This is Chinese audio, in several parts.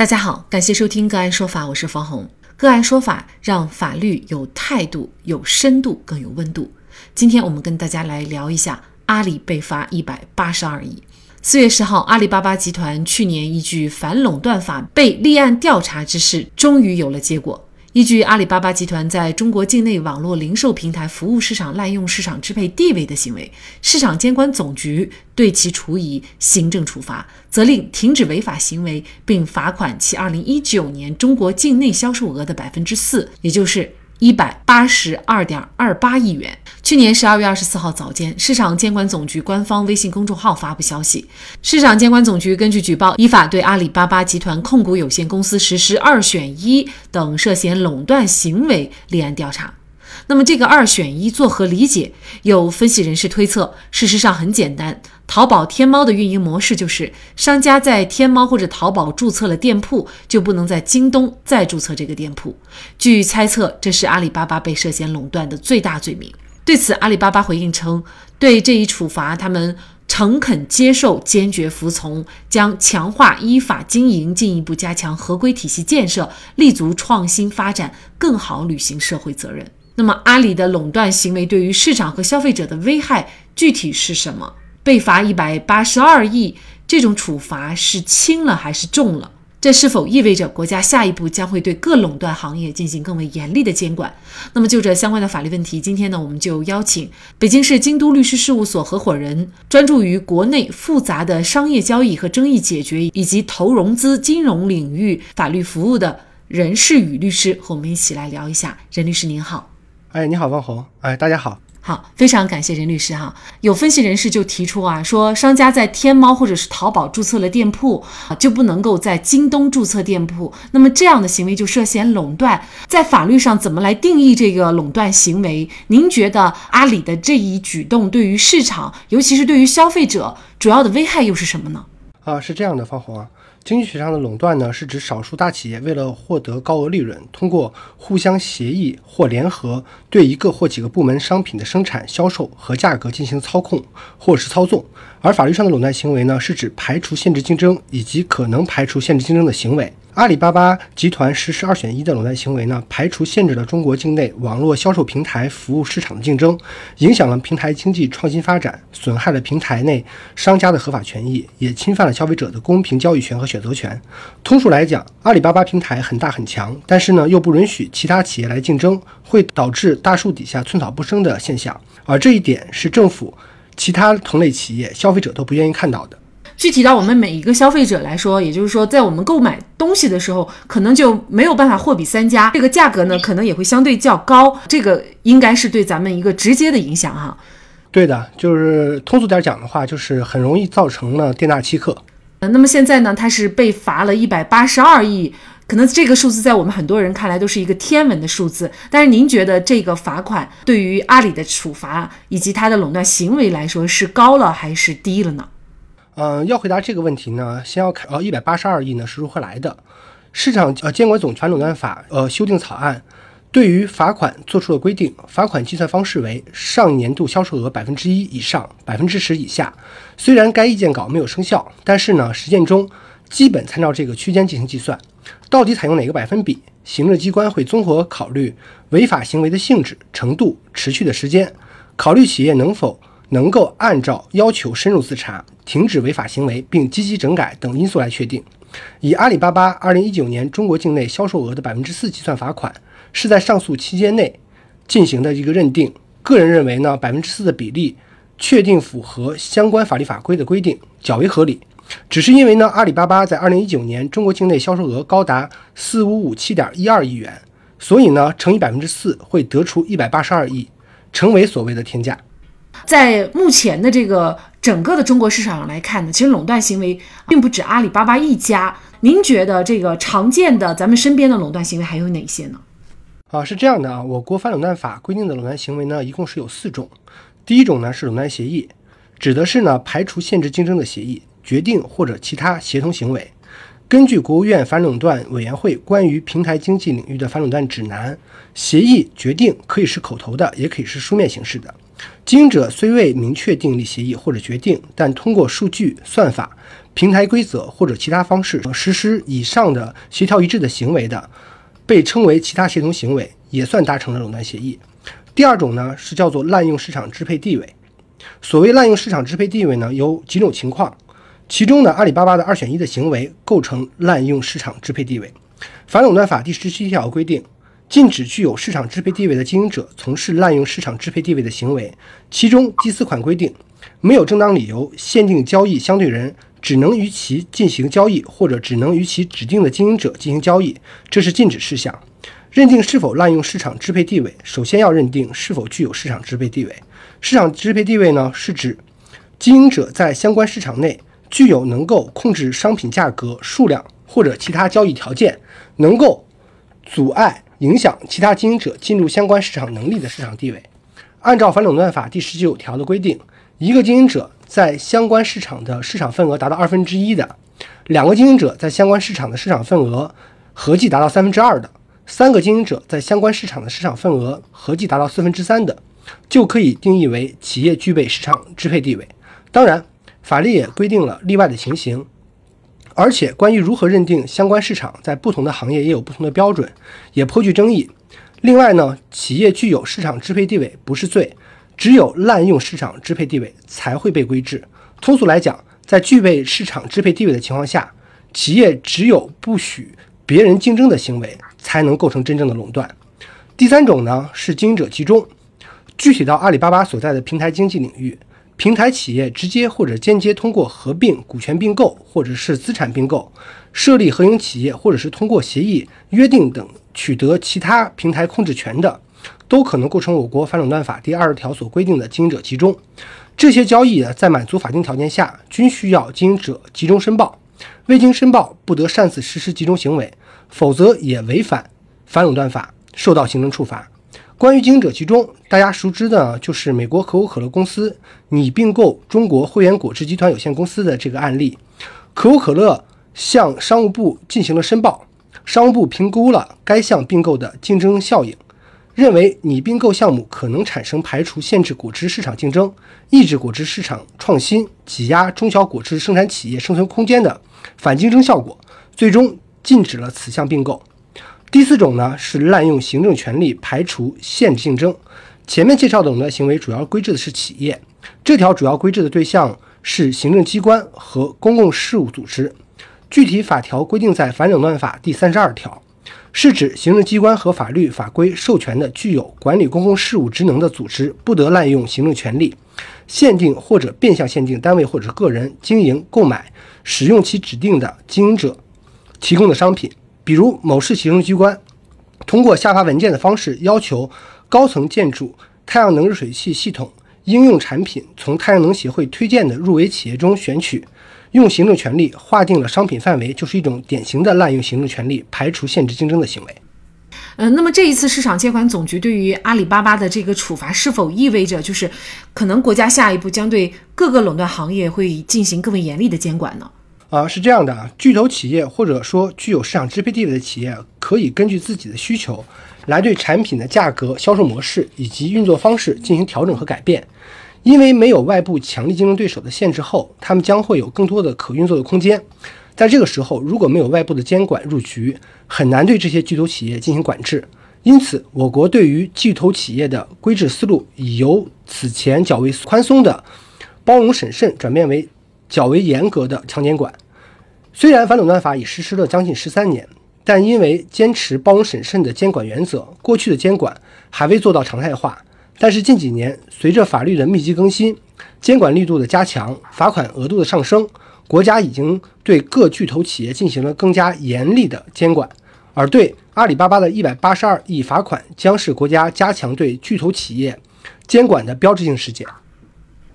大家好，感谢收听个案说法，我是方红。个案说法让法律有态度、有深度、更有温度。今天我们跟大家来聊一下阿里被罚一百八十二亿。四月十号，阿里巴巴集团去年依据反垄断法被立案调查之事，终于有了结果。依据阿里巴巴集团在中国境内网络零售平台服务市场滥用市场支配地位的行为，市场监管总局对其处以行政处罚，责令停止违法行为，并罚款其二零一九年中国境内销售额的百分之四，也就是。一百八十二点二八亿元。去年十二月二十四号早间，市场监管总局官方微信公众号发布消息，市场监管总局根据举报，依法对阿里巴巴集团控股有限公司实施二选一等涉嫌垄断行为立案调查。那么这个二选一作何理解？有分析人士推测，事实上很简单，淘宝、天猫的运营模式就是，商家在天猫或者淘宝注册了店铺，就不能在京东再注册这个店铺。据猜测，这是阿里巴巴被涉嫌垄断的最大罪名。对此，阿里巴巴回应称，对这一处罚，他们诚恳接受，坚决服从，将强化依法经营，进一步加强合规体系建设，立足创新发展，更好履行社会责任。那么，阿里的垄断行为对于市场和消费者的危害具体是什么？被罚一百八十二亿，这种处罚是轻了还是重了？这是否意味着国家下一步将会对各垄断行业进行更为严厉的监管？那么，就这相关的法律问题，今天呢，我们就邀请北京市京都律师事务所合伙人，专注于国内复杂的商业交易和争议解决以及投融资金融领域法律服务的任世宇律师，和我们一起来聊一下。任律师您好。哎，你好，汪红。哎，大家好，好，非常感谢任律师哈。有分析人士就提出啊，说商家在天猫或者是淘宝注册了店铺啊，就不能够在京东注册店铺，那么这样的行为就涉嫌垄断。在法律上怎么来定义这个垄断行为？您觉得阿里的这一举动对于市场，尤其是对于消费者，主要的危害又是什么呢？啊，是这样的，方红啊。经济学上的垄断呢，是指少数大企业为了获得高额利润，通过互相协议或联合，对一个或几个部门商品的生产、销售和价格进行操控或是操纵。而法律上的垄断行为呢，是指排除、限制竞争以及可能排除、限制竞争的行为。阿里巴巴集团实施二选一的垄断行为呢，排除、限制了中国境内网络销售平台服务市场的竞争，影响了平台经济创新发展，损害了平台内商家的合法权益，也侵犯了消费者的公平交易权和选择权。通俗来讲，阿里巴巴平台很大很强，但是呢，又不允许其他企业来竞争，会导致大树底下寸草不生的现象。而这一点是政府、其他同类企业、消费者都不愿意看到的。具体到我们每一个消费者来说，也就是说，在我们购买东西的时候，可能就没有办法货比三家，这个价格呢，可能也会相对较高。这个应该是对咱们一个直接的影响哈。对的，就是通俗点讲的话，就是很容易造成了店大欺客。那么现在呢，他是被罚了一百八十二亿，可能这个数字在我们很多人看来都是一个天文的数字。但是您觉得这个罚款对于阿里的处罚以及它的垄断行为来说是高了还是低了呢？嗯，要回答这个问题呢，先要看呃一百八十二亿呢是如何来的。市场呃监管总反垄断法呃修订草案对于罚款作出了规定，罚款计算方式为上年度销售额百分之一以上，百分之十以下。虽然该意见稿没有生效，但是呢，实践中基本参照这个区间进行计算。到底采用哪个百分比？行政机关会综合考虑违法行为的性质、程度、持续的时间，考虑企业能否。能够按照要求深入自查、停止违法行为并积极整改等因素来确定。以阿里巴巴二零一九年中国境内销售额的百分之四计算罚款，是在上诉期间内进行的一个认定。个人认为呢，百分之四的比例确定符合相关法律法规的规定，较为合理。只是因为呢，阿里巴巴在二零一九年中国境内销售额高达四五五七点一二亿元，所以呢，乘以百分之四会得出一百八十二亿，成为所谓的天价。在目前的这个整个的中国市场上来看呢，其实垄断行为并不止阿里巴巴一家。您觉得这个常见的咱们身边的垄断行为还有哪些呢？啊，是这样的啊，我国反垄断法规定的垄断行为呢，一共是有四种。第一种呢是垄断协议，指的是呢排除限制竞争的协议、决定或者其他协同行为。根据国务院反垄断委员会关于平台经济领域的反垄断指南，协议决定可以是口头的，也可以是书面形式的。经营者虽未明确订立协议或者决定，但通过数据、算法、平台规则或者其他方式实施以上的协调一致的行为的，被称为其他协同行为，也算达成了垄断协议。第二种呢是叫做滥用市场支配地位。所谓滥用市场支配地位呢，有几种情况，其中呢，阿里巴巴的二选一的行为构成滥用市场支配地位。反垄断法第十七条规定。禁止具有市场支配地位的经营者从事滥用市场支配地位的行为。其中第四款规定，没有正当理由限定交易相对人只能与其进行交易，或者只能与其指定的经营者进行交易，这是禁止事项。认定是否滥用市场支配地位，首先要认定是否具有市场支配地位。市场支配地位呢，是指经营者在相关市场内具有能够控制商品价格、数量或者其他交易条件，能够阻碍。影响其他经营者进入相关市场能力的市场地位。按照反垄断法第十九条的规定，一个经营者在相关市场的市场份额达到二分之一的，两个经营者在相关市场的市场份额合计达到三分之二的，三个经营者在相关市场的市场份额合计达到四分之三的，就可以定义为企业具备市场支配地位。当然，法律也规定了例外的情形。而且，关于如何认定相关市场，在不同的行业也有不同的标准，也颇具争议。另外呢，企业具有市场支配地位不是罪，只有滥用市场支配地位才会被规制。通俗来讲，在具备市场支配地位的情况下，企业只有不许别人竞争的行为，才能构成真正的垄断。第三种呢，是经营者集中，具体到阿里巴巴所在的平台经济领域。平台企业直接或者间接通过合并、股权并购或者是资产并购，设立合营企业，或者是通过协议、约定等取得其他平台控制权的，都可能构成我国反垄断法第二十条所规定的经营者集中。这些交易在满足法定条件下，均需要经营者集中申报，未经申报不得擅自实施集中行为，否则也违反反垄断法，受到行政处罚。关于经营者集中，大家熟知的就是美国可口可乐公司拟并购中国汇源果汁集团有限公司的这个案例。可口可乐向商务部进行了申报，商务部评估了该项并购的竞争效应，认为拟并购项目可能产生排除、限制果汁市场竞争、抑制果汁市场创新、挤压中小果汁生产企业生存空间的反竞争效果，最终禁止了此项并购。第四种呢是滥用行政权力排除限制竞争。前面介绍的垄断行为主要规制的是企业，这条主要规制的对象是行政机关和公共事务组织。具体法条规定在反垄断法第三十二条，是指行政机关和法律法规授权的具有管理公共事务职能的组织，不得滥用行政权力，限定或者变相限定单位或者个人经营、购买、使用其指定的经营者提供的商品。比如某市行政机关通过下发文件的方式，要求高层建筑太阳能热水器系统应用产品从太阳能协会推荐的入围企业中选取，用行政权力划定了商品范围，就是一种典型的滥用行政权力排除限制竞争的行为。嗯，那么这一次市场监管总局对于阿里巴巴的这个处罚，是否意味着就是可能国家下一步将对各个垄断行业会进行更为严厉的监管呢？啊，是这样的啊，巨头企业或者说具有市场支配地位的企业，可以根据自己的需求，来对产品的价格、销售模式以及运作方式进行调整和改变。因为没有外部强力竞争对手的限制后，他们将会有更多的可运作的空间。在这个时候，如果没有外部的监管入局，很难对这些巨头企业进行管制。因此，我国对于巨头企业的规制思路，已由此前较为宽松的包容审慎，转变为。较为严格的强监管，虽然反垄断法已实施了将近十三年，但因为坚持包容审慎的监管原则，过去的监管还未做到常态化。但是近几年，随着法律的密集更新，监管力度的加强，罚款额度的上升，国家已经对各巨头企业进行了更加严厉的监管。而对阿里巴巴的一百八十二亿罚款，将是国家加强对巨头企业监管的标志性事件。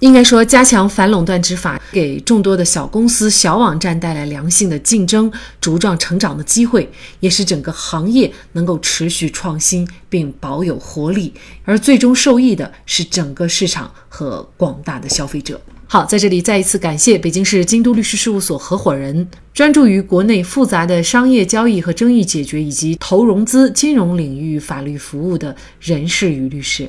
应该说，加强反垄断执法，给众多的小公司、小网站带来良性的竞争、茁壮成长的机会，也是整个行业能够持续创新并保有活力。而最终受益的是整个市场和广大的消费者。好，在这里再一次感谢北京市京都律师事务所合伙人，专注于国内复杂的商业交易和争议解决以及投融资金融领域法律服务的人士与律师。